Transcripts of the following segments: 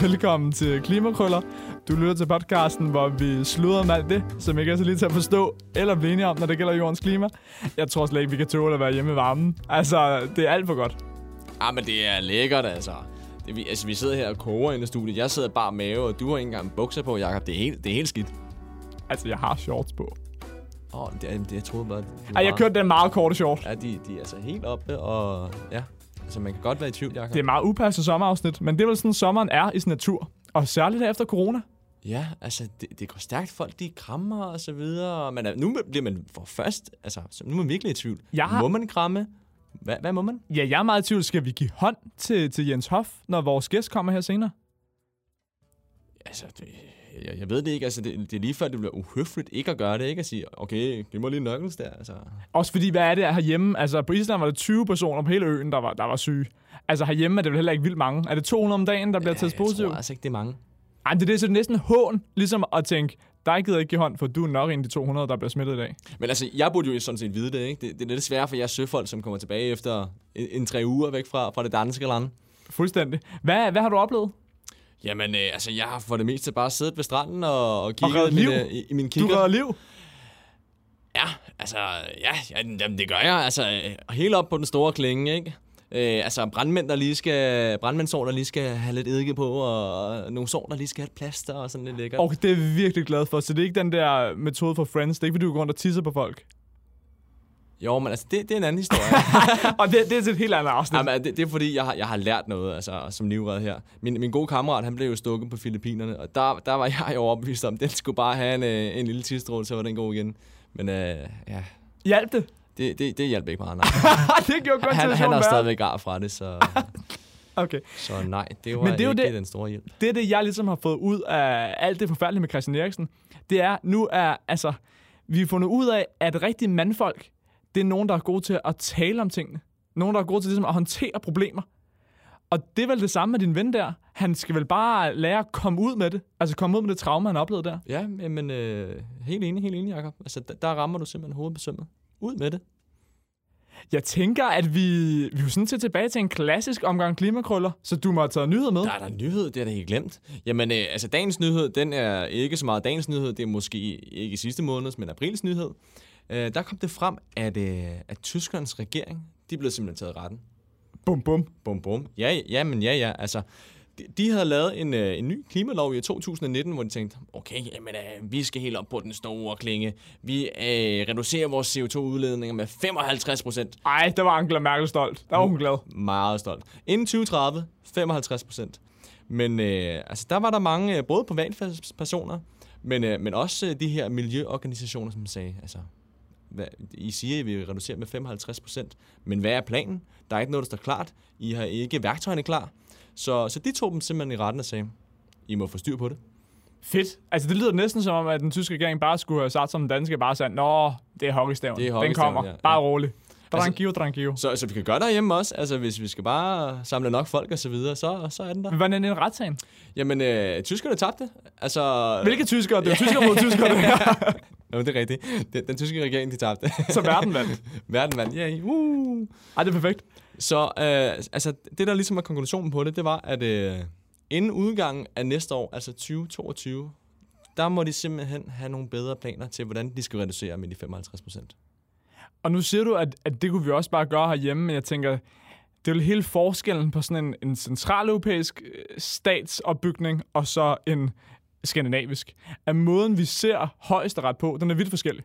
Velkommen til Klimakrøller. Du lytter til podcasten, hvor vi sluder med alt det, som ikke er så lige til at forstå eller blive enige om, når det gælder jordens klima. Jeg tror slet ikke, vi kan tåle at være hjemme i varmen. Altså, det er alt for godt. Ah, men det er lækkert, altså. Det, vi, altså, vi sidder her og koger inde i studiet. Jeg sidder bare mave, og du har ikke engang bukser på, Jacob. Det er helt, det er helt skidt. Altså, jeg har shorts på. Åh, oh, det, er- det, jeg troede bare... Det Ej, jeg kørte den meget korte short. Ja, de, de er altså helt oppe, og ja. Altså, man kan godt være i tvivl, Jacob. Det er meget upassende sommerafsnit, men det er vel sådan, sommeren er i sin natur. Og særligt efter corona. Ja, altså, det, det går stærkt. Folk, de krammer og så videre. Men nu bliver man for først... Altså, så nu er man virkelig i tvivl. Jeg har- Må man kramme? Hvad, hvad må man? Ja, jeg er meget i tvivl. Skal vi give hånd til, til Jens Hoff, når vores gæst kommer her senere? Altså, det, jeg, jeg ved det ikke. Altså, det, det er lige før, det bliver uhøfligt ikke at gøre det. Ikke at sige, okay, giv mig lige nøgles der. Altså, Også fordi, hvad er det herhjemme? Altså, på Island var det 20 personer på hele øen, der var, der var syge. Altså, herhjemme er det vel heller ikke vildt mange. Er det 200 om dagen, der bliver testet jeg positivt? tror altså ikke, det er mange. Ej, det er det, så det er næsten hån, ligesom at tænke, dig gider ikke give hånd, for du er nok en af de 200, der bliver smittet i dag. Men altså, jeg burde jo sådan set vide det, ikke? Det, det er lidt svært for jer søfolk, som kommer tilbage efter en, en tre uger væk fra, fra det danske land. Fuldstændig. Hvad, hvad har du oplevet? Jamen, øh, altså, jeg har for det meste bare siddet ved stranden og, og kigget reddet min, liv. øh, i, i min Du kigger. redder liv. Ja, altså, ja, ja jamen, det gør jeg. Altså, øh, helt op på den store klinge, ikke? Øh, altså, brandmænd, der lige skal, brandmændsår, der lige skal have lidt eddike på, og, og nogle sår, der lige skal have et plaster og sådan lidt lækkert. Okay, det er vi virkelig glad for. Så det er ikke den der metode for Friends. Det er ikke, fordi du går rundt og tisser på folk. Jo, men altså, det, det er en anden historie. og det, det er til et helt andet afsnit. Jamen, det, det er fordi, jeg har, jeg har lært noget altså, som livred her. Min, min gode kammerat, han blev jo stukket på Filippinerne, og der, der var jeg jo overbevist om, den skulle bare have en, øh, en lille tidsstråle, så var den god igen. Men øh, ja, Hjalp det? det, det, det hjalp ikke meget, nej. det gjorde kun Han, han situationen er værre. stadigvæk ar fra det, så, Okay. så nej, det var Men det er ikke det- den store hjælp. det er det, jeg ligesom har fået ud af alt det forfærdelige med Christian Eriksen. Det er, nu er, altså, vi har fundet ud af, at rigtige mandfolk, det er nogen, der er gode til at tale om tingene. Nogen, der er gode til ligesom, at håndtere problemer. Og det er vel det samme med din ven der. Han skal vel bare lære at komme ud med det. Altså komme ud med det traume, han oplevede der. Ja, men øh, helt enig, helt enig, Jacob. Altså, der, der rammer du simpelthen hovedet på sømmet. Ud med det. Jeg tænker, at vi, vi er sådan set tilbage til en klassisk omgang klimakrøller, så du må have taget nyheder med. Der er der nyhed, det er da helt glemt. Jamen, øh, altså dagens nyhed, den er ikke så meget dagens nyhed, det er måske ikke sidste måneds, men aprils nyhed. Øh, der kom det frem, at, øh, at Tyskernes regering, de blev simpelthen taget retten. Bum, bum. Bum, bum. Ja, ja, men ja, ja. Altså, de, de havde lavet en, øh, en ny klimalov i 2019, hvor de tænkte, okay, jamen, øh, vi skal helt op på den store klinge. Vi øh, reducerer vores CO2-udledninger med 55 procent. Ej, der var Angela Merkel stolt. Der var hun glad. Meget stolt. Inden 2030, 55 procent. Men øh, altså, der var der mange, øh, både privatpersoner, men, øh, men også øh, de her miljøorganisationer, som sagde, altså, hvad, I siger, at I vil reducere med 55 procent, men hvad er planen? Der er ikke noget, der står klart. I har ikke værktøjerne klar. Så, så de tog dem simpelthen i retten og sagde, I må få styr på det. Fedt. Altså, det lyder næsten som om, at den tyske regering bare skulle have sagt som den danske, bare sagt, Nå, det er hockeystaven. Det er Den hockeystaven, kommer. ja. Bare rolig. Tranquillo, tranquillo. Så, så vi kan gøre derhjemme også. Altså, hvis vi skal bare samle nok folk og så videre, så, så er den der. Men hvordan er en retssagen? Jamen, øh, tyskerne tabte. Altså, Hvilke tyskere? Det er tyskere mod tyskere, det. Nå, det er rigtigt. Den, den tyske regering, de tabte. Så verden vandt. Verden vandt. Yeah, uh. Ej, det er perfekt. Så øh, altså, det, der ligesom var konklusionen på det, det var, at øh, inden udgangen af næste år, altså 2022, der må de simpelthen have nogle bedre planer til, hvordan de skal reducere med de 55 procent. Og nu siger du, at, at det kunne vi også bare gøre herhjemme, men jeg tænker, det er jo hele forskellen på sådan en, en centraleuropæisk øh, statsopbygning og så en skandinavisk. At måden, vi ser højesteret på, den er vidt forskellig.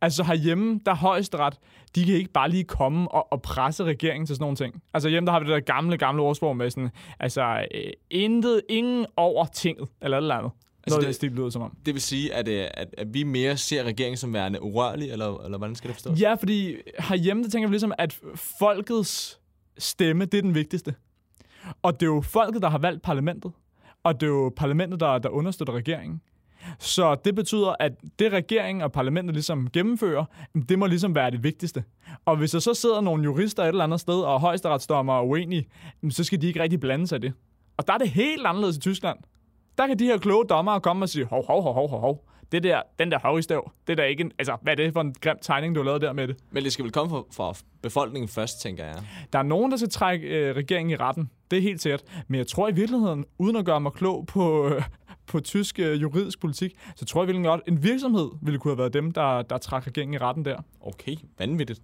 Altså herhjemme, der er højesteret, de kan ikke bare lige komme og, og presse regeringen til sådan nogle ting. Altså hjemme, der har vi det der gamle, gamle ordsprog med sådan, altså øh, intet, ingen over tinget, eller et eller andet. Altså Noget det- det, lyder som om. Det vil sige, at, øh, at, at vi mere ser regeringen som værende urørlig, eller, eller hvordan skal det forstås? Ja, fordi herhjemme, der tænker vi ligesom, at folkets stemme, det er den vigtigste. Og det er jo folket, der har valgt parlamentet. Og det er jo parlamentet, der, der understøtter regeringen. Så det betyder, at det regeringen og parlamentet ligesom gennemfører, det må ligesom være det vigtigste. Og hvis der så sidder nogle jurister et eller andet sted, og højesteretsdommer er uenige, så skal de ikke rigtig blande sig i det. Og der er det helt anderledes i Tyskland. der kan de her kloge dommere komme og sige, hov, hov, hov, hov, hov. Det der, den der hov i stav, det er da ikke en, altså, hvad er det for en grim tegning, du har lavet der med det? Men det skal vel komme fra, fra befolkningen først, tænker jeg. Der er nogen, der skal trække øh, regeringen i retten. Det er helt sikkert. Men jeg tror i virkeligheden, uden at gøre mig klog på, øh, på tysk øh, juridisk politik, så tror jeg virkelig godt, en virksomhed ville kunne have været dem, der, der trak regeringen i retten der. Okay, vanvittigt.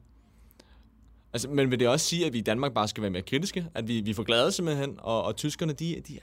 Altså, men vil det også sige, at vi i Danmark bare skal være mere kritiske? At vi, vi får glade simpelthen, og, og tyskerne, de, de,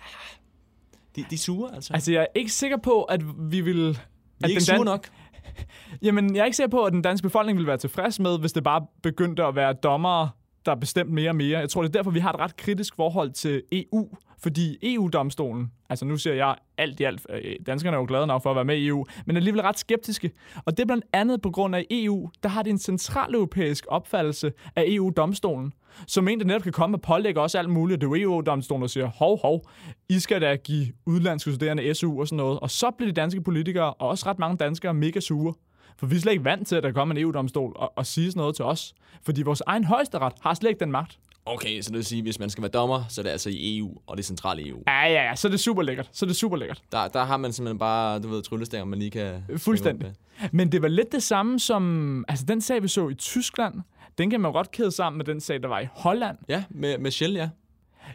de, de er sure, altså? Altså, jeg er ikke sikker på, at vi vil... de er ikke sure nok? Jamen, jeg er ikke sikker på, at den danske befolkning vil være tilfreds med, hvis det bare begyndte at være dommere, der er bestemt mere og mere. Jeg tror, det er derfor, vi har et ret kritisk forhold til EU. Fordi EU-domstolen, altså nu ser jeg alt i alt, øh, danskerne er jo glade nok for at være med i EU, men er alligevel ret skeptiske. Og det er blandt andet på grund af EU, der har det en central europæisk opfattelse af EU-domstolen, som en, der netop kan komme og pålægge også alt muligt. Det er jo EU-domstolen, der siger, hov, hov, I skal da give udlandske studerende SU og sådan noget. Og så bliver de danske politikere, og også ret mange danskere, mega sure. For vi er slet ikke vant til, at der kommer en EU-domstol og, og sige sådan noget til os. Fordi vores egen højesteret har slet ikke den magt. Okay, så det vil sige, at hvis man skal være dommer, så er det altså i EU, og det er centrale EU. Ja, ja, ja, så er det super lækkert. Så er det super lækkert. Der, der har man simpelthen bare, du ved, tryllestanger, man lige kan... Fuldstændig. Men det var lidt det samme som... Altså, den sag, vi så i Tyskland, den kan man godt kæde sammen med den sag, der var i Holland. Ja, med, med Shell, ja.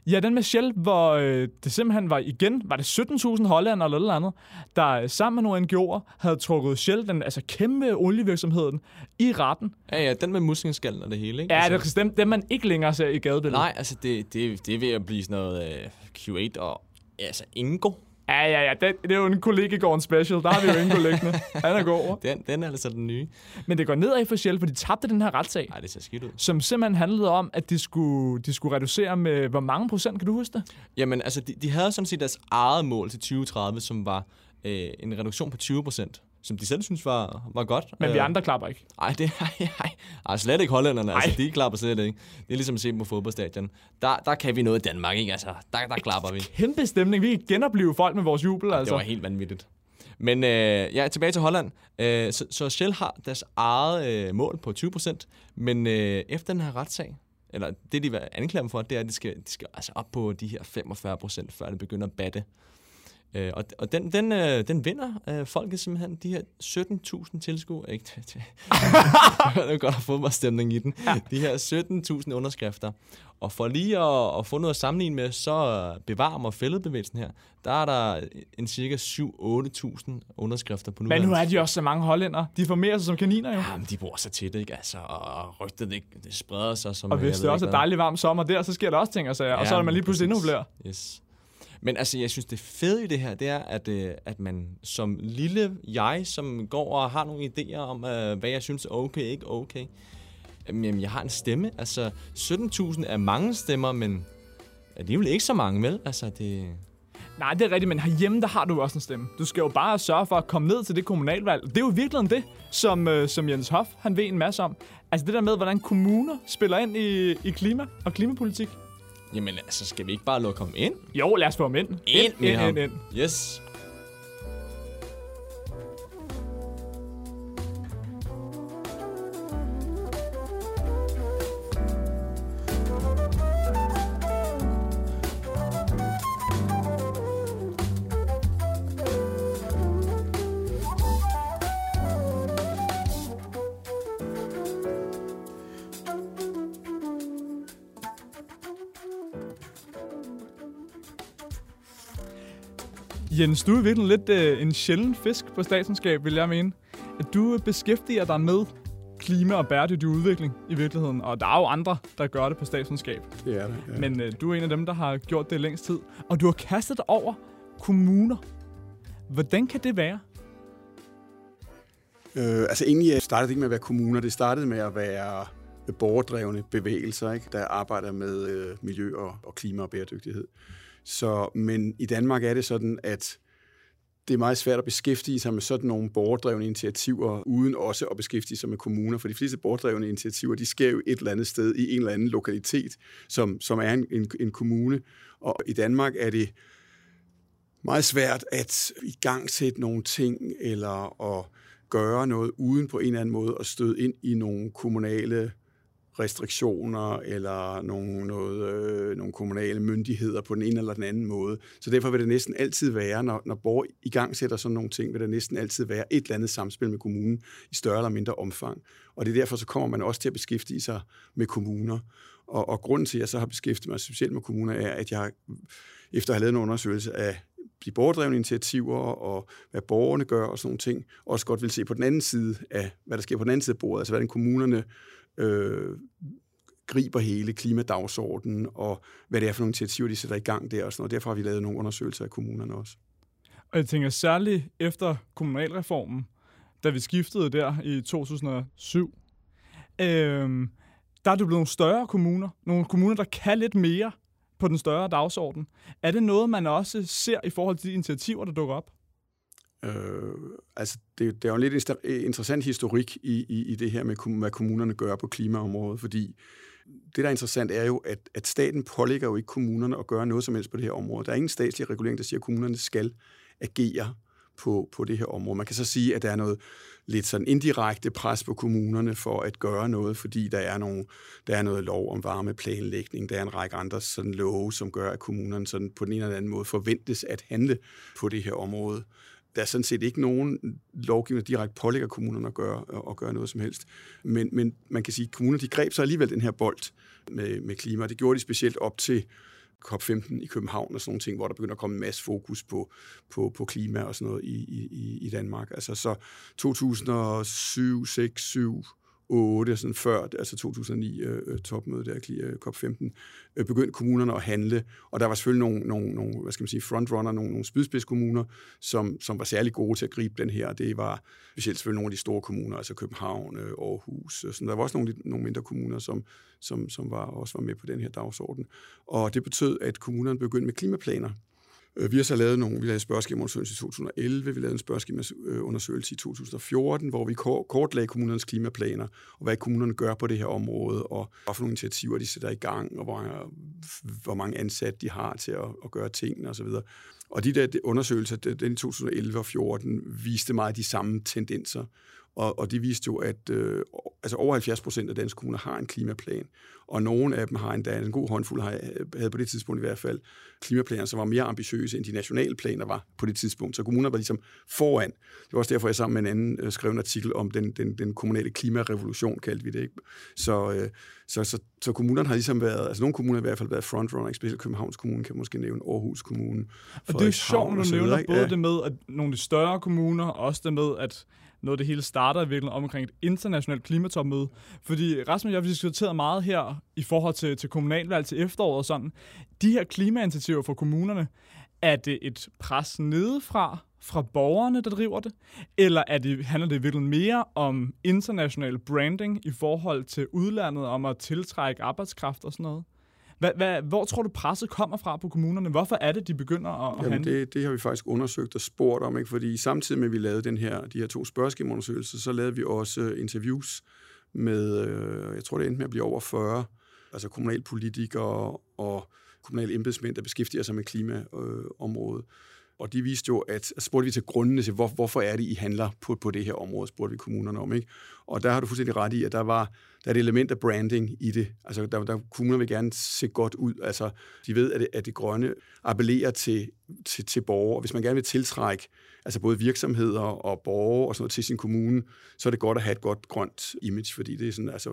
Ja, den med Shell, hvor øh, det simpelthen var igen, var det 17.000 hollænder eller noget andet, der øh, sammen med nogle NGO'er havde trukket Shell, den altså kæmpe olievirksomheden, i retten. Ja, ja, den med muskelskallen og det hele, ikke? Ja, altså, det er dem, dem man ikke længere ser i gadebilledet. Nej, altså det, det, det er ved at blive sådan noget øh, Q8 og altså Ingo. Ja, ja, ja. Det, det er jo en kollegegården special. Der har vi jo Ingo liggende. Han er god. Den, den er altså den nye. Men det går nedad for Shell, for de tabte den her retssag. Nej, det ser skidt ud. Som simpelthen handlede om, at de skulle, de skulle reducere med hvor mange procent, kan du huske det? Jamen, altså, de, de havde sådan set deres eget mål til 2030, som var øh, en reduktion på 20 procent som de selv synes var, var godt. Men vi andre klapper ikke. Nej, det er ej, slet ikke hollænderne. Altså, de klapper slet ikke. Det er ligesom at se på fodboldstadion. Der, der kan vi noget i Danmark, ikke? Altså, der, der klapper vi. Kæmpe stemning. Vi kan genopleve folk med vores jubel, altså. Det var helt vanvittigt. Men øh, ja, tilbage til Holland. Øh, så, så Shell har deres eget øh, mål på 20%, men øh, efter den her retssag, eller det de vil anklage dem for, det er, at de skal, de skal altså op på de her 45%, før det begynder at batte. Øh, og og den, den, øh, den vinder øh, folket simpelthen. De her 17.000 tilskuere. Ikke, det, det, det er godt at fodboldstemning i den. Ja. De her 17.000 underskrifter. Og for lige at, at få noget at sammenligne med, så bevarer mig fældebevægelsen her. Der er der en cirka 7-8.000 underskrifter på nu. Men nu er de også så mange hollænder. De formerer sig som kaniner jo. Jamen, de bor så tæt, ikke? Altså, og rygtet, det, det spreder sig som... Og hvis det også er dejligt varm sommer der, så sker der også ting og sager. Ja, og så er man lige pludselig endnu flere. Yes. Men altså, jeg synes, det fede i det her, det er, at, øh, at man som lille jeg, som går og har nogle idéer om, øh, hvad jeg synes er okay, ikke okay, jamen, jeg har en stemme. Altså, 17.000 er mange stemmer, men alligevel ikke så mange, vel? Altså, det... Nej, det er rigtigt, men herhjemme, der har du også en stemme. Du skal jo bare sørge for at komme ned til det kommunalvalg. Det er jo virkelig det, som, øh, som Jens Hoff han ved en masse om. Altså det der med, hvordan kommuner spiller ind i, i klima og klimapolitik. Jamen, altså, skal vi ikke bare lukke ham ind? Jo, lad os få ham ind. Ind, ind, ind, ind, ind. Yes. Jens, du er virkelig lidt øh, en sjælden fisk på statsenskab, vil jeg mene. At du beskæftiger dig med klima og bæredygtig udvikling i virkeligheden. Og der er jo andre, der gør det på statsenskab. Det er det, ja. Men øh, du er en af dem, der har gjort det længst tid. Og du har kastet dig over kommuner. Hvordan kan det være? Øh, altså egentlig startede det ikke med at være kommuner. Det startede med at være borgerdrevne bevægelser, ikke? der arbejder med øh, miljø og, og klima og bæredygtighed. Så, men i Danmark er det sådan, at det er meget svært at beskæftige sig med sådan nogle borgerdrevne initiativer, uden også at beskæftige sig med kommuner. For de fleste borgerdrevne initiativer, de sker jo et eller andet sted i en eller anden lokalitet, som, som er en, en, en kommune. Og i Danmark er det meget svært at i gang sætte nogle ting, eller at gøre noget uden på en eller anden måde at støde ind i nogle kommunale restriktioner eller nogle, noget, øh, nogle kommunale myndigheder på den ene eller den anden måde. Så derfor vil det næsten altid være, når, når Borg i gang sætter sådan nogle ting, vil der næsten altid være et eller andet samspil med kommunen i større eller mindre omfang. Og det er derfor, så kommer man også til at beskæftige sig med kommuner. Og, og grunden til, at jeg så har beskæftiget mig specielt med kommuner, er, at jeg efter at have lavet en undersøgelse af de borgerdrevne initiativer og hvad borgerne gør og sådan nogle ting, også godt vil se på den anden side af, hvad der sker på den anden side af bordet, altså hvordan kommunerne øh, griber hele klimadagsordenen, og hvad det er for nogle initiativer, de sætter i gang der og sådan noget. Derfor har vi lavet nogle undersøgelser af kommunerne også. Og jeg tænker særligt efter kommunalreformen, da vi skiftede der i 2007, øh, der er det blevet nogle større kommuner. Nogle kommuner, der kan lidt mere på den større dagsorden. Er det noget, man også ser i forhold til de initiativer, der dukker op? Øh, altså, det, det er jo en lidt interessant historik i, i, i det her med, hvad kommunerne gør på klimaområdet, fordi det, der er interessant, er jo, at, at staten pålægger jo ikke kommunerne at gøre noget som helst på det her område. Der er ingen statslig regulering, der siger, at kommunerne skal agere på, på det her område. Man kan så sige, at der er noget lidt sådan indirekte pres på kommunerne for at gøre noget, fordi der er, nogle, der er noget lov om varmeplanlægning, der er en række andre sådan love, som gør, at kommunerne sådan på den ene eller anden måde forventes at handle på det her område. Der er sådan set ikke nogen lovgivning, der direkte pålægger kommunerne at gøre, at gøre noget som helst. Men, men man kan sige, at kommunerne de greb så alligevel den her bold med, med klima. Det gjorde de specielt op til COP15 i København og sådan nogle ting, hvor der begynder at komme en masse fokus på, på, på klima og sådan noget i, i, i Danmark. Altså så 2007, 6, 7, 2008, sådan før altså 2009 øh, øh, topmødet der, øh, COP15, øh, begyndte kommunerne at handle, og der var selvfølgelig nogle, nogle, nogle hvad skal man sige, frontrunner, nogle, nogle spydspidskommuner, som, som var særlig gode til at gribe den her. Det var specielt selvfølgelig nogle af de store kommuner, altså København, øh, Aarhus, så sådan. der var også nogle, nogle mindre kommuner, som, som, som var, også var med på den her dagsorden. Og det betød, at kommunerne begyndte med klimaplaner, Øh, vi har så lavet nogle, vi lavede spørgeskemaundersøgelse i 2011, vi lavede en spørgeskemaundersøgelse i 2014, hvor vi kortlagde kommunernes klimaplaner, og hvad kommunerne gør på det her område, og hvad for nogle initiativer de sætter i gang, og hvor, hvor mange ansatte de har til at, at gøre tingene osv. Og de der undersøgelser, den i 2011 og 2014, viste meget de samme tendenser. Og, og de viste jo, at øh, altså over 70 procent af danske kommuner har en klimaplan, og nogle af dem har endda en god håndfuld, havde på det tidspunkt i hvert fald, klimaplaner, som var mere ambitiøse end de nationale planer var på det tidspunkt. Så kommunerne var ligesom foran. Det var også derfor, jeg sammen med en anden øh, skrev en artikel om den, den, den kommunale klimarevolution, kaldte vi det. Ikke? Så, øh, så, så, så kommunerne har ligesom været, altså nogle kommuner har i hvert fald været frontrunner, specielt Københavns Kommune, kan måske nævne Aarhus Kommune. Og det er sjovt, når du nævner både ja. det med, at nogle af de større kommuner, og også det med, at noget af det hele starter i virkeligheden omkring et internationalt klimatopmøde. Fordi Rasmus og jeg har diskuteret meget her i forhold til, til kommunalvalg til efteråret og sådan. De her klimainitiativer for kommunerne, er det et pres nedefra, fra borgerne, der driver det? Eller er det, handler det virkelig mere om international branding i forhold til udlandet, om at tiltrække arbejdskraft og sådan noget? Hvad, hvad, hvor tror du, presset kommer fra på kommunerne? Hvorfor er det, de begynder at, Jamen, handle? Det, det har vi faktisk undersøgt og spurgt om, ikke? fordi samtidig med, at vi lavede den her, de her to spørgeskemaundersøgelser, så lavede vi også interviews med, øh, jeg tror det endte med at blive over 40, altså kommunalpolitikere og kommunale embedsmænd, der beskæftiger sig med klimaområdet. Øh, og de viste jo, at spurgte vi til grundene til, hvor, hvorfor er det, I handler på, på det her område, spurgte vi kommunerne om. Ikke? Og der har du fuldstændig ret i, at der var der er et element af branding i det. Altså, der, der kommuner vil gerne se godt ud. Altså, de ved, at det, at det grønne appellerer til, til, til borgere. Hvis man gerne vil tiltrække altså både virksomheder og borgere og sådan noget til sin kommune, så er det godt at have et godt grønt image, fordi det er, sådan, altså,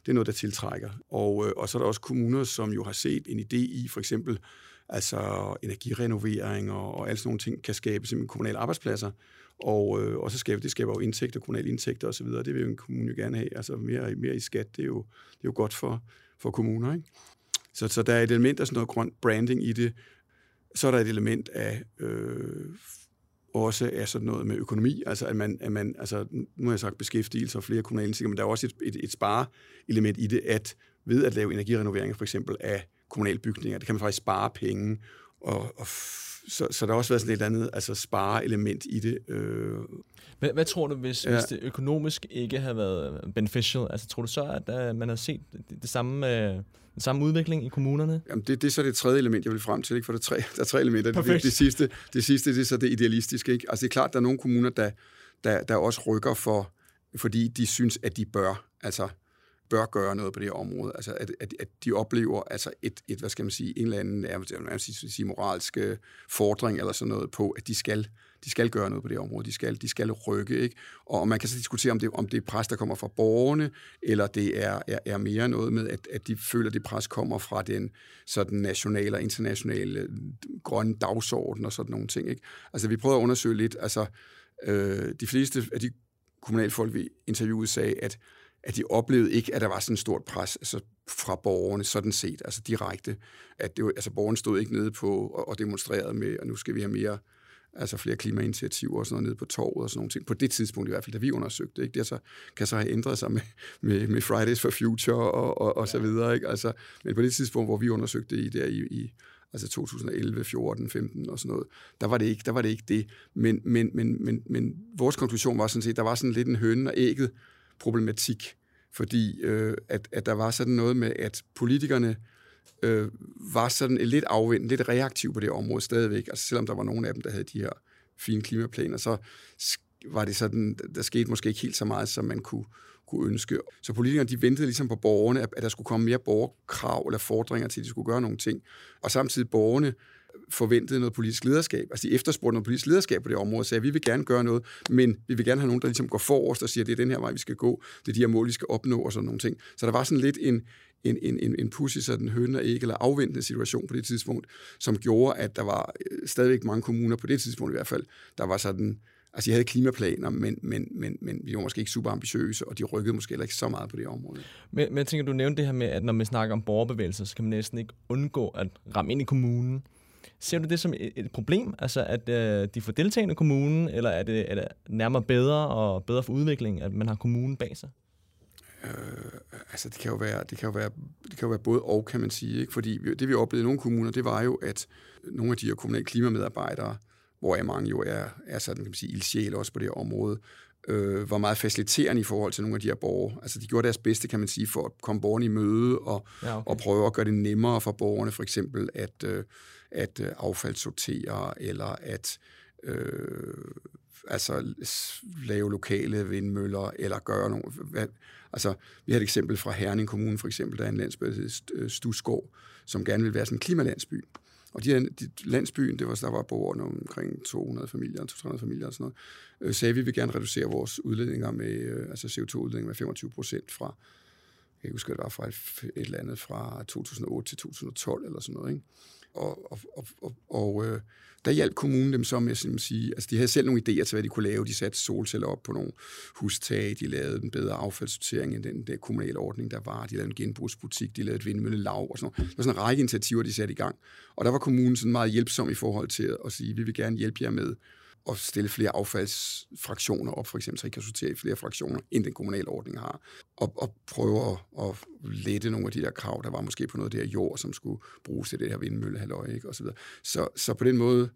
det er noget, der tiltrækker. Og, øh, og så er der også kommuner, som jo har set en idé i, for eksempel, altså energirenovering og, og alle sådan nogle ting, kan skabe simpelthen kommunale arbejdspladser. Og, øh, og så skaber det skaber jo indtægter, kommunale indtægter osv. Det vil jo en kommune jo gerne have. Altså mere, mere i skat, det er jo, det er jo godt for, for kommuner. Ikke? Så, så der er et element af sådan noget grønt branding i det. Så er der et element af øh, også af sådan noget med økonomi, altså at man, at man altså, nu har jeg sagt beskæftigelse og flere kommunale indtægter, men der er også et, et, et spare-element i det, at ved at lave energirenoveringer for eksempel af kommunale bygninger, det kan man faktisk spare penge, og, og så, så der har også været sådan et eller andet altså spare-element i det. Øh. Hvad, hvad tror du, hvis, ja. hvis det økonomisk ikke havde været beneficial? Altså tror du så, at uh, man har set det, det samme, uh, den samme udvikling i kommunerne? Jamen det, det er så det tredje element, jeg vil frem til, ikke? for der er tre, der er tre elementer. Det, det, det, sidste, det sidste det er så det idealistiske. Ikke? Altså det er klart, der er nogle kommuner, der, der, der også rykker for, fordi de synes, at de bør. Altså bør gøre noget på det her område. Altså, at, at, at de oplever altså et, et, hvad skal man sige, en eller anden jeg vil sige, sige, moralsk øh, fordring eller sådan noget på, at de skal, de skal gøre noget på det område. De skal, de skal rykke, ikke? Og man kan så diskutere, om det, om det er pres, der kommer fra borgerne, eller det er, er, er mere noget med, at, at de føler, at det pres kommer fra den sådan nationale og internationale øh, grønne dagsorden og sådan nogle ting, ikke? Altså, vi prøver at undersøge lidt, altså, øh, de fleste af de kommunalfolk, vi interviewede, sagde, at at de oplevede ikke, at der var sådan et stort pres altså fra borgerne, sådan set, altså direkte. At det var, altså borgerne stod ikke nede på og, og demonstrerede med, og nu skal vi have mere, altså flere klimainitiativer og sådan noget nede på torvet og sådan nogle ting. På det tidspunkt i hvert fald, da vi undersøgte, ikke? det så, kan så have ændret sig med, med, med Fridays for Future og, og, og så videre. Ikke? Altså, men på det tidspunkt, hvor vi undersøgte i, der i, i altså 2011, 14, 15 og sådan noget, der var det ikke, der var det, ikke det. Men, men, men, men, men vores konklusion var sådan set, der var sådan lidt en høne og ægget problematik, fordi øh, at, at der var sådan noget med, at politikerne øh, var sådan lidt afvendt, lidt reaktiv på det område stadigvæk. Altså selvom der var nogle af dem, der havde de her fine klimaplaner, så var det sådan, der skete måske ikke helt så meget, som man kunne, kunne ønske. Så politikerne, de ventede ligesom på borgerne, at, at der skulle komme mere borgerkrav eller fordringer til, at de skulle gøre nogle ting. Og samtidig borgerne forventede noget politisk lederskab. Altså de efterspurgte noget politisk lederskab på det område, og sagde, at vi vil gerne gøre noget, men vi vil gerne have nogen, der ligesom går forrest og siger, at det er den her vej, vi skal gå, det er de her mål, vi skal opnå og sådan nogle ting. Så der var sådan lidt en, en, en, en, en pussy, sådan høn og ikke, eller afventende situation på det tidspunkt, som gjorde, at der var øh, stadigvæk mange kommuner på det tidspunkt i hvert fald, der var sådan, altså de havde klimaplaner, men, men, men, men vi var måske ikke super ambitiøse, og de rykkede måske heller ikke så meget på det område. Men, men jeg tænker, du nævnte det her med, at når man snakker om borgerbevægelser, så kan man næsten ikke undgå at ramme ind i kommunen. Ser du det som et, problem, altså at øh, de får deltagende kommunen, eller er det, er det nærmere bedre og bedre for udviklingen, at man har kommunen bag sig? Øh, altså det kan jo være, det kan jo være, det kan jo være både og, kan man sige. Ikke? Fordi det vi oplevede i nogle kommuner, det var jo, at nogle af de her kommunale klimamedarbejdere, hvor mange jo er, er sådan, kan man sige, ildsjæl også på det her område, øh, var meget faciliterende i forhold til nogle af de her borgere. Altså de gjorde deres bedste, kan man sige, for at komme borgerne i møde og, ja, okay. og prøve at gøre det nemmere for borgerne, for eksempel at, øh, at øh, affaldssortere, eller at øh, altså lave lokale vindmøller, eller gøre nogle... Hvad, altså, vi har et eksempel fra Herning Kommune, for eksempel, der er en landsby, der Stusgård, som gerne vil være sådan en klimalandsby. Og de, de, landsbyen, det var, der var borgerne omkring 200 familier, 200 familier og sådan noget, øh, sagde, at vi vil gerne reducere vores udledninger med, øh, altså CO2-udledninger med 25 procent fra, jeg kan huske, det var fra et, et eller andet fra 2008 til 2012 eller sådan noget, ikke? Og, og, og, og, og øh, der hjalp kommunen dem så med at sige, altså de havde selv nogle idéer til, hvad de kunne lave. De satte solceller op på nogle hustage, de lavede en bedre affaldssortering end den der kommunale ordning, der var. De lavede en genbrugsbutik, de lavede et vindmøllelav og sådan noget. Der var sådan en række initiativer, de satte i gang. Og der var kommunen sådan meget hjælpsom i forhold til at sige, vi vil gerne hjælpe jer med at stille flere affaldsfraktioner op, for eksempel, så I kan sortere i flere fraktioner, end den kommunale ordning har, og, og prøve at, at lette nogle af de der krav, der var måske på noget af det her jord, som skulle bruges til det her vindmøllehalløj, ikke, og så, videre. så Så på den måde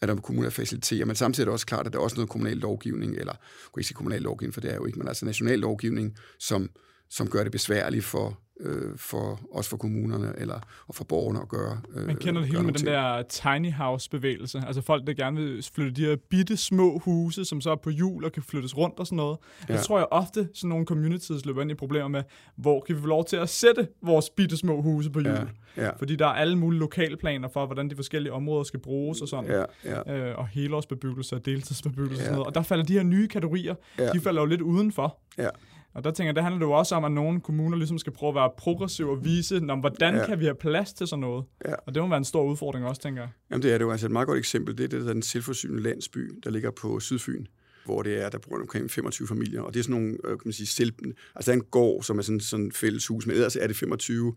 er der kommuner faciliterer, men samtidig er det også klart, at der er også noget kommunal lovgivning, eller jeg kunne ikke sige kommunal lovgivning, for det er jo ikke, men altså national lovgivning, som, som gør det besværligt for øh, for, også for kommunerne eller og for borgerne at gøre øh, Man kender det hele med den der tiny house bevægelse. Altså folk, der gerne vil flytte de her bitte små huse, som så er på hjul og kan flyttes rundt og sådan noget. Ja. Jeg tror jeg ofte, sådan nogle communities løber ind i problemer med, hvor kan vi få lov til at sætte vores bitte små huse på hjul. Ja. Ja. Fordi der er alle mulige lokalplaner for, hvordan de forskellige områder skal bruges og sådan. Ja. Ja. Øh, og helårsbebyggelse og deltidsbebyggelse ja. og sådan noget. Og der falder de her nye kategorier, ja. de falder jo lidt udenfor. Ja. Og der tænker jeg, det handler det jo også om, at nogle kommuner ligesom skal prøve at være progressive og vise, når, hvordan ja. kan vi have plads til sådan noget? Ja. Og det må være en stor udfordring også, tænker jeg. Jamen det er det jo. Altså et meget godt eksempel, det er det, der er den selvforsynende landsby, der ligger på Sydfyn hvor det er, der bor omkring 25 familier, og det er sådan nogle, øh, kan man sige, selv, altså der er en gård, som er sådan sådan fælles hus, men ellers er det 25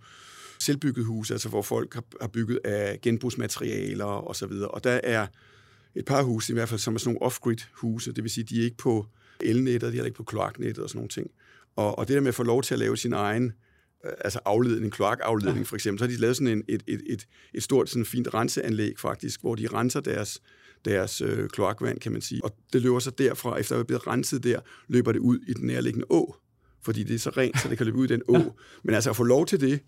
selvbygget hus, altså hvor folk har, har bygget af genbrugsmaterialer og så videre, og der er et par huse i hvert fald, som er sådan nogle off-grid huse, det vil sige, de er ikke på elnettet, de er ikke på kloaknettet og sådan nogle ting. Og, og det der med at få lov til at lave sin egen øh, altså afledning, kloakafledning for eksempel, så har de lavet sådan en, et, et, et, et stort sådan fint renseanlæg faktisk, hvor de renser deres, deres øh, kloakvand, kan man sige. Og det løber så derfra, efter at være blevet renset der, løber det ud i den nærliggende å, fordi det er så rent, så det kan løbe ud i den å. Men altså at få lov til det,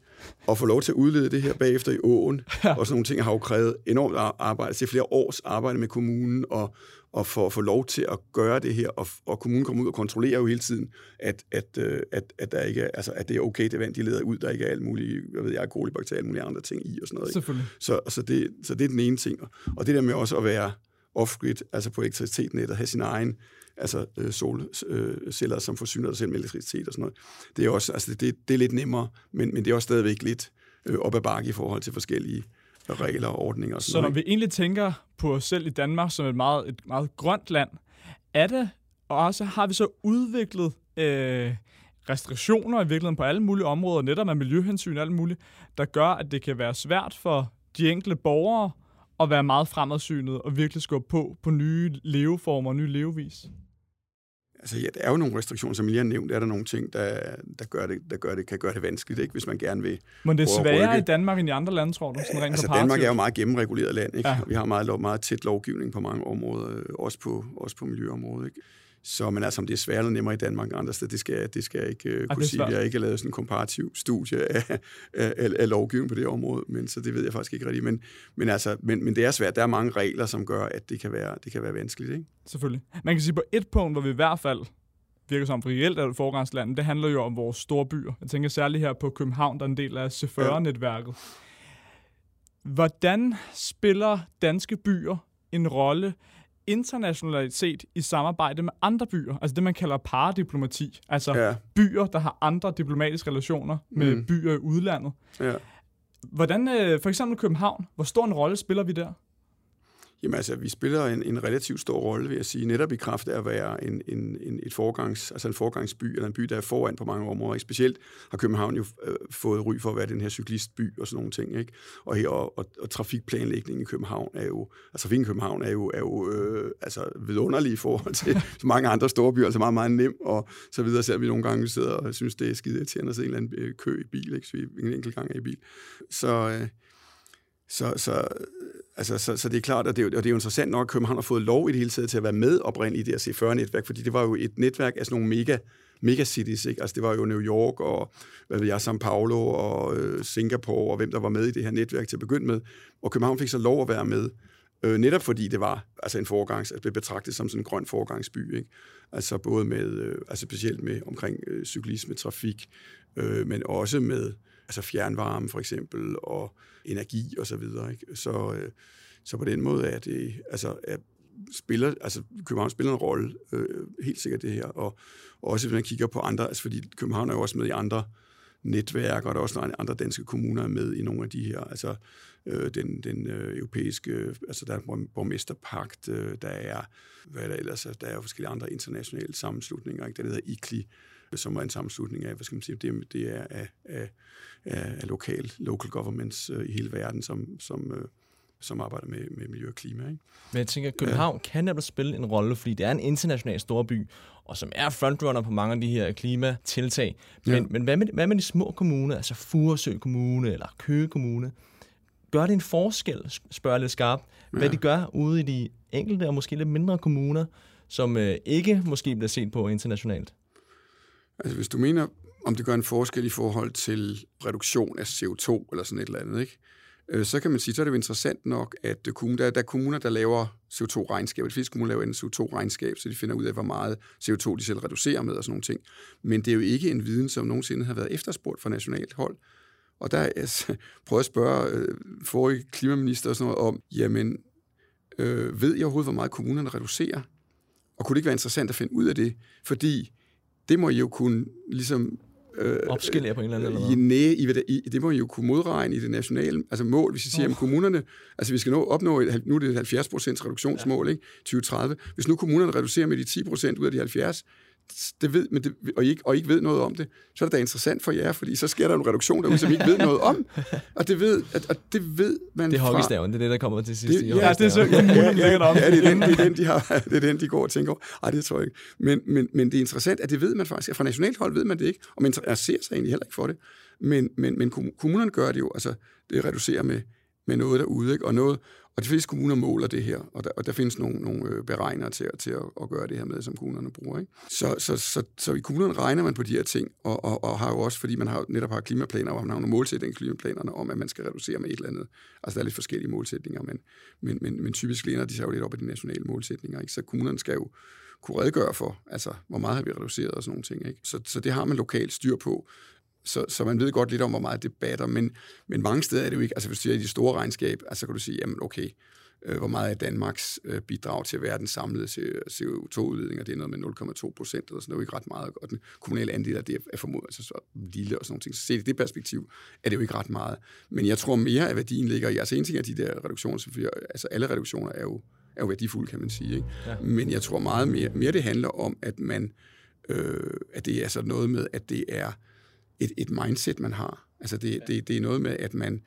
og få lov til at udlede det her bagefter i åen, og sådan nogle ting har jo krævet enormt arbejde. Det er flere års arbejde med kommunen, og, og for at få lov til at gøre det her, og, og kommunen kommer ud og kontrollerer jo hele tiden, at, at, øh, at, at, der ikke er, altså, at det er okay, det vand, de leder ud, der ikke er alt muligt, jeg ved jeg, kolibakterier, alle mulige andre ting i og sådan noget. Ikke? Så, så, det, så det er den ene ting. Og det der med også at være off-grid, altså på elektricitetsnettet, have sin egen altså øh, solceller, øh, som forsyner dig selv med elektricitet og sådan noget. Det er også, altså det, det er lidt nemmere, men, men det er også stadigvæk lidt øh, op ad bakke i forhold til forskellige regler og ordninger. Og sådan så når vi egentlig tænker på os selv i Danmark som et meget, et meget grønt land, er det, og også har vi så udviklet øh, restriktioner i virkeligheden på alle mulige områder, netop med miljøhensyn og alt muligt, der gør, at det kan være svært for de enkelte borgere at være meget fremadsynet og virkelig skubbe på på nye leveformer og nye levevis? Altså, ja, der er jo nogle restriktioner, som jeg lige har nævnt. Er der nogle ting, der, der, gør det, der gør det, kan gøre det vanskeligt, ikke? hvis man gerne vil Men det er sværere i Danmark end i andre lande, tror du? Sådan rent altså, Danmark er jo meget gennemreguleret land. Ikke? Ja. Vi har meget, meget tæt lovgivning på mange områder, også på, også på miljøområdet. Ikke? Så, men altså, om det er sværere eller nemmere i Danmark end andre steder, det skal, det skal jeg ikke uh, kunne sige. Jeg har ikke lavet sådan en komparativ studie af, af, af, af lovgivning på det område, men så det ved jeg faktisk ikke rigtigt. Men, men, altså, men, men det er svært. Der er mange regler, som gør, at det kan være, det kan være vanskeligt. Ikke? Selvfølgelig. Man kan sige på et punkt, hvor vi i hvert fald virker som reelt er et forgangsland, det handler jo om vores store byer. Jeg tænker særligt her på København, der er en del af C40-netværket. Hvordan spiller danske byer en rolle internationalt set i samarbejde med andre byer. Altså det, man kalder paradiplomati. Altså ja. byer, der har andre diplomatiske relationer med mm. byer i udlandet. Ja. Hvordan, øh, for eksempel København, hvor stor en rolle spiller vi der? Jamen altså, vi spiller en, en relativt stor rolle, vil jeg sige, netop i kraft af at være en, en, en, et forgangs, altså en forgangsby, eller en by, der er foran på mange områder. Ikke? Specielt har København jo øh, fået ry for at være den her cyklistby og sådan nogle ting. Ikke? Og, her, og, og, og trafikplanlægningen i København er jo, altså trafikken i København er jo, er jo øh, altså vidunderlig i forhold til så mange andre store byer, altså meget, meget nem og så videre, selvom vi nogle gange sidder og synes, det er skide irriterende at se en eller anden øh, kø i bil, ikke? så vi en enkelt gang er i bil. Så, øh, så, så Altså, så, så det er klart, at det, og det er jo interessant nok, at København har fået lov i det hele taget til at være med oprindeligt i det her C40-netværk, fordi det var jo et netværk af sådan nogle mega, mega cities, ikke? Altså det var jo New York og, hvad ved jeg, São Paulo og øh, Singapore og hvem der var med i det her netværk til at begynde med. Og København fik så lov at være med, øh, netop fordi det var altså en forgangs, at altså, blev betragtet som sådan en grøn forgangsby, ikke? Altså både med, øh, altså specielt med omkring øh, cyklisme, trafik, øh, men også med altså fjernvarme for eksempel, og energi og så videre. Ikke? Så, øh, så på den måde er det, altså, er, spiller, altså København spiller en rolle, øh, helt sikkert det her, og, og også hvis man kigger på andre, altså fordi København er jo også med i andre netværk, og der er også andre danske kommuner med i nogle af de her, altså øh, den, den øh, europæiske, altså der er borgmesterpagt, øh, der er, hvad der ellers der er forskellige andre internationale sammenslutninger, ikke? der hedder ICLI, som er en sammenslutning af, hvad skal man sige, det, det er af, af, af lokal, local governments øh, i hele verden, som, som, øh, som arbejder med, med miljø og klima. Ikke? Men jeg tænker, at København ja. kan netop spille en rolle, fordi det er en international storby, og som er frontrunner på mange af de her klimatiltag. Men, ja. men hvad, med, hvad med de små kommuner, altså Furesø Kommune eller Køge Kommune? Gør det en forskel, spørger jeg lidt skarpt, hvad ja. de gør ude i de enkelte og måske lidt mindre kommuner, som øh, ikke måske bliver set på internationalt? Altså hvis du mener, om det gør en forskel i forhold til reduktion af CO2 eller sådan et eller andet, ikke? Øh, så kan man sige, så er det jo interessant nok, at øh, der, der er kommuner, der laver CO2-regnskab. De fleste kommuner laver en CO2-regnskab, så de finder ud af, hvor meget CO2 de selv reducerer med og sådan nogle ting. Men det er jo ikke en viden, som nogensinde har været efterspurgt fra nationalt hold. Og der er jeg prøvet at spørge øh, forrige klimaminister og sådan noget om, jamen, øh, ved jeg overhovedet, hvor meget kommunerne reducerer? Og kunne det ikke være interessant at finde ud af det? Fordi det må I jo kunne ligesom... Øh, Opskille på en eller anden måde? Nej, I, I, det må I jo kunne modregne i det nationale altså mål. Hvis I siger, oh. at kommunerne... Altså, vi skal nå, opnå... Et, nu er det et 70% reduktionsmål, ja. ikke? 2030. Hvis nu kommunerne reducerer med de 10% ud af de 70, det ved, men det, og, I ikke, og I ikke ved noget om det, så er det da interessant for jer, fordi så sker der en reduktion derude, som I ikke ved noget om. Og det ved, at, at det ved man Det er hockeystaven, det er det, der kommer til sidst. Det, ja, ja, det er så ja, ja, ja, ja, det er den, det er den, de har, det er den, de går og tænker over. Ej, det tror jeg ikke. Men, men, men det er interessant, at det ved man faktisk. Fra nationalt hold ved man det ikke, og man ser sig egentlig heller ikke for det. Men, men, men kommunerne gør det jo, altså det reducerer med med noget derude, ikke? Og, noget, og de fleste kommuner måler det her, og der, og der findes nogle, nogle øh, beregnere til, til at, at gøre det her med, som kommunerne bruger. Ikke? Så, så, så, så i kommunerne regner man på de her ting, og, og, og har jo også, fordi man har, netop har klimaplaner, og man har nogle målsætninger i klimaplanerne om, at man skal reducere med et eller andet. Altså der er lidt forskellige målsætninger, men, men, men, men typisk læner de sig jo lidt op af de nationale målsætninger. Ikke? Så kommunerne skal jo kunne redegøre for, altså hvor meget har vi reduceret og sådan nogle ting. Ikke? Så, så det har man lokalt styr på. Så, så man ved godt lidt om, hvor meget det batter, men, men mange steder er det jo ikke, altså hvis du siger i de store regnskab, altså kan du sige, jamen okay, øh, hvor meget er Danmarks øh, bidrag til verdens samlede CO2-udledninger, det er noget med 0,2 procent, eller sådan noget, ikke ret meget, og den kommunale andel af det er formodet altså så lille og sådan nogle ting. Så set i det perspektiv er det jo ikke ret meget. Men jeg tror mere, at værdien ligger i, altså en ting er de der reduktioner, altså alle reduktioner er jo, er jo værdifulde, kan man sige. Ikke? Ja. Men jeg tror meget mere, mere det handler om, at man, øh, at det er sådan noget med, at det er et, et mindset, man har. Altså det, ja. det, det er noget med, at man,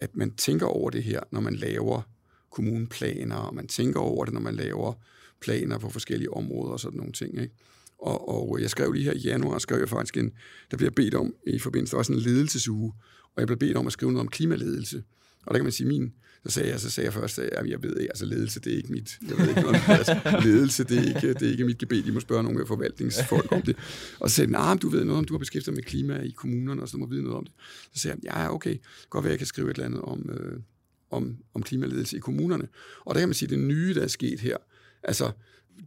at man tænker over det her, når man laver kommuneplaner, og man tænker over det, når man laver planer på forskellige områder og sådan nogle ting. Ikke? Og, og jeg skrev lige her i januar, skrev jeg faktisk en, der bliver bedt om i forbindelse også en ledelsesuge, og jeg blev bedt om at skrive noget om klimaledelse. Og der kan man sige, min, så sagde jeg, så sagde jeg først, at jeg ved ikke, altså ledelse, det er ikke mit, jeg ved ikke noget altså, ledelse, det er ikke, det er ikke mit gebet, I må spørge nogle af forvaltningsfolk om det. Og så sagde jeg, nah, du ved noget om, du har beskæftiget med klima i kommunerne, og så må vide noget om det. Så sagde jeg, ja, okay, godt være, jeg kan skrive et eller andet om, øh, om, om klimaledelse i kommunerne. Og der kan man sige, at det nye, der er sket her, altså,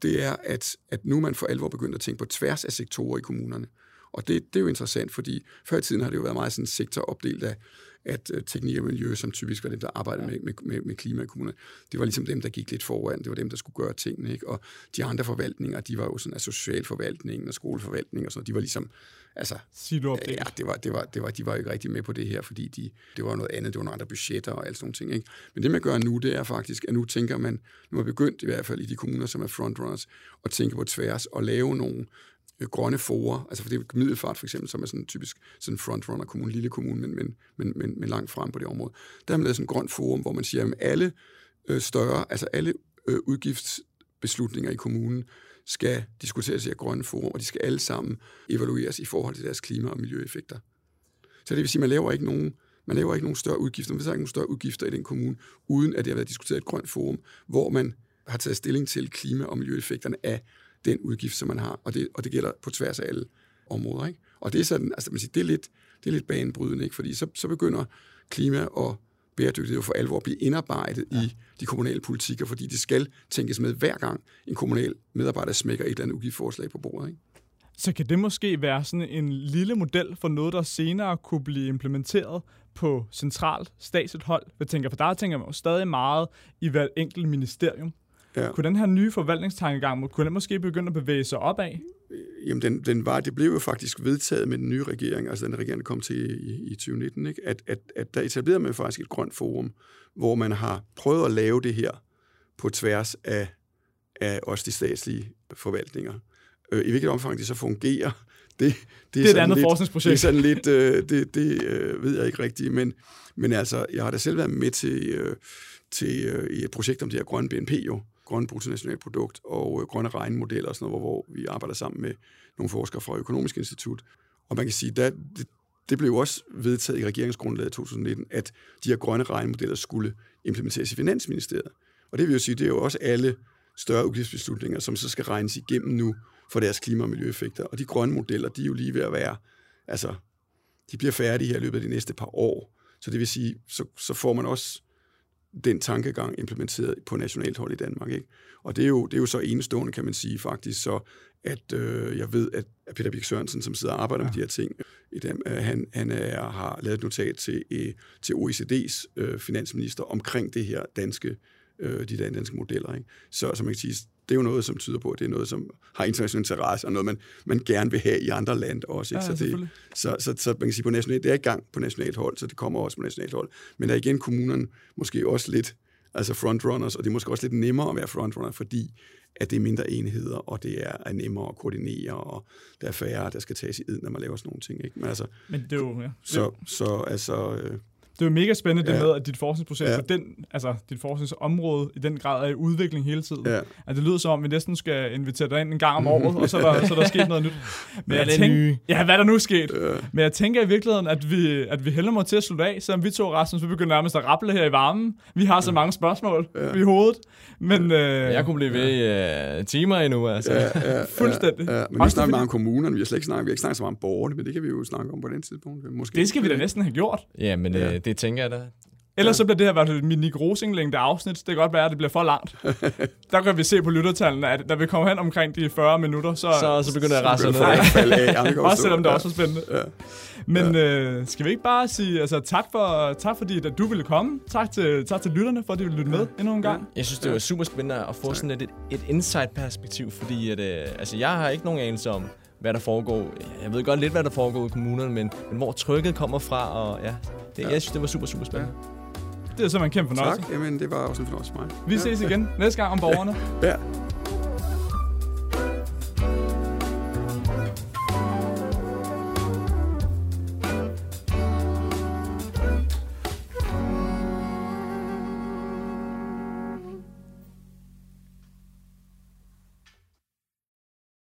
det er, at, at nu man for alvor begyndt at tænke på tværs af sektorer i kommunerne. Og det, det er jo interessant, fordi før i tiden har det jo været meget sådan sektoropdelt af, at uh, teknik og miljø, som typisk var dem, der arbejdede med, med, med, med klima i kommunerne, det var ligesom dem, der gik lidt foran. Det var dem, der skulle gøre tingene. Ikke? Og de andre forvaltninger, de var jo sådan, altså socialforvaltningen og skoleforvaltning og sådan de var ligesom, altså, ja, det var, det var, det var, de var jo ikke rigtig med på det her, fordi de, det var noget andet, det var nogle andre budgetter og alt sådan nogle ting. Ikke? Men det, man gør nu, det er faktisk, at nu tænker man, nu er begyndt i hvert fald i de kommuner, som er frontrunners, at tænke på tværs og lave nogle øh, Øh, grønne forer, altså for det er Middelfart for eksempel, som er sådan typisk sådan en frontrunner kommune, lille kommune, men, men, men, men, men langt frem på det område. Der har man lavet sådan en grøn forum, hvor man siger, at alle øh, større, altså alle øh, udgiftsbeslutninger i kommunen skal diskuteres i et grønne forum, og de skal alle sammen evalueres i forhold til deres klima- og miljøeffekter. Så det vil sige, at man laver ikke nogen man laver ikke nogen større udgifter, man vil ikke nogen større udgifter i den kommune, uden at det har været diskuteret i et grønt forum, hvor man har taget stilling til klima- og miljøeffekterne af den udgift, som man har, og det, og det gælder på tværs af alle områder. Ikke? Og det er sådan, altså man siger, det er lidt, det er lidt banebrydende, ikke? fordi så, så begynder klima og bæredygtighed jo for alvor at blive indarbejdet ja. i de kommunale politikker, fordi det skal tænkes med hver gang en kommunal medarbejder smækker et eller andet udgiftsforslag på bordet. Ikke? Så kan det måske være sådan en lille model for noget, der senere kunne blive implementeret på centralt statsligt hold? Jeg tænker, for der tænker man jo stadig meget i hvert enkelt ministerium. Ja. Kunne den her nye forvaltningstankegang, kunne den måske begynde at bevæge sig opad? Jamen, den, den var, det blev jo faktisk vedtaget med den nye regering, altså den regering, der kom til i, i 2019, ikke? At, at, at der etablerede man faktisk et grønt forum, hvor man har prøvet at lave det her på tværs af, af også de statslige forvaltninger. Øh, I hvilket omfang det så fungerer, det, det er, det er et andet lidt, forskningsprojekt. Det er sådan lidt, øh, det, det øh, ved jeg ikke rigtigt, men, men altså, jeg har da selv været med til, øh, til øh, i et projekt om det her grønne BNP jo, grønne bruttonationalprodukt og øh, grønne regnemodeller og sådan noget, hvor, hvor vi arbejder sammen med nogle forskere fra Økonomisk Institut. Og man kan sige, at det, det blev også vedtaget i regeringsgrundlaget 2019, at de her grønne regnemodeller skulle implementeres i Finansministeriet. Og det vil jo sige, det er jo også alle større udgiftsbeslutninger, som så skal regnes igennem nu for deres klima- og miljøeffekter. Og de grønne modeller, de er jo lige ved at være, altså, de bliver færdige her i løbet af de næste par år. Så det vil sige, så, så får man også den tankegang implementeret på nationalt hold i Danmark. Ikke? Og det er, jo, det er jo så enestående, kan man sige faktisk, så at øh, jeg ved, at Peter Birk Sørensen, som sidder og arbejder ja. med de her ting, i dem, øh, han, han er, har lavet et notat til, øh, til OECD's øh, finansminister omkring det her danske, øh, de der danske modeller. Ikke? Så, som man kan sige, det er jo noget, som tyder på, at det er noget, som har international interesse, og noget, man, man gerne vil have i andre lande også. Ikke? Ja, så, det, så, så, så man kan sige, på nationalt, det er i gang på nationalt hold, så det kommer også på nationalt hold. Men der er igen kommunerne måske også lidt altså frontrunners, og det er måske også lidt nemmere at være frontrunner, fordi at det er mindre enheder, og det er nemmere at koordinere, og der er færre, der skal tages i id, når man laver sådan nogle ting. Ikke? Men, altså, Men det er jo, ja. Så, så altså, øh, Det er jo mega spændende det Ja. med, at dit forskningsprojekt, Ja. ja. den, altså dit forskningsområde i den grad er i udvikling hele tiden. Ja. At det lyder som om, vi næsten skal invitere dig ind en gang om året, og så er der, så er der sket noget nyt. Men Hvad er jeg det tænk- nye? Ja, hvad er der nu sket? Ja. Men jeg tænker i virkeligheden, at vi, at vi hælder må til at slutte af, selvom vi to, Rasmus, vi begynder nærmest at rapple her i varmen. Vi har så mange spørgsmål Ja. i hovedet. Men øh, Jeg kunne blive ved i uh, timer endnu, altså. Ja, ja, Fuldstændig. Ja, ja. Men vi snakker meget om kommunerne. Vi har slet ikke snakket, vi har ikke snakket så meget om borgerne, men det kan vi jo snakke om på den tidspunkt. Måske. det skal vi da næsten have gjort. Ja, men Ja. øh, det tænker jeg da. Ellers så bliver det her været et Nick Rosing-længde afsnit. Det kan godt være, at det bliver for langt. Der kan vi se på lyttertallene, at da vi kommer hen omkring de 40 minutter, så... Så, så begynder jeg at rasse ned. Ja, også selvom det Ja. også var spændende. Ja. Men øh, skal vi ikke bare sige altså, tak, for, tak fordi at du ville komme. Tak til, tak til lytterne, for at de ville lytte med endnu en gang. Jeg synes, det var super spændende at få sådan et, et insight-perspektiv, fordi at, øh, altså, jeg har ikke nogen anelse om, hvad der foregår. Jeg ved godt lidt, hvad der foregår i kommunerne, men, men hvor trykket kommer fra, og ja, det, Ja. jeg synes, det var super, super spændende. Det er simpelthen en kæmpe fornøjelse. Tak. Jamen, det var også en fornøjelse for mig. Vi ses igen næste gang om borgerne. Ja.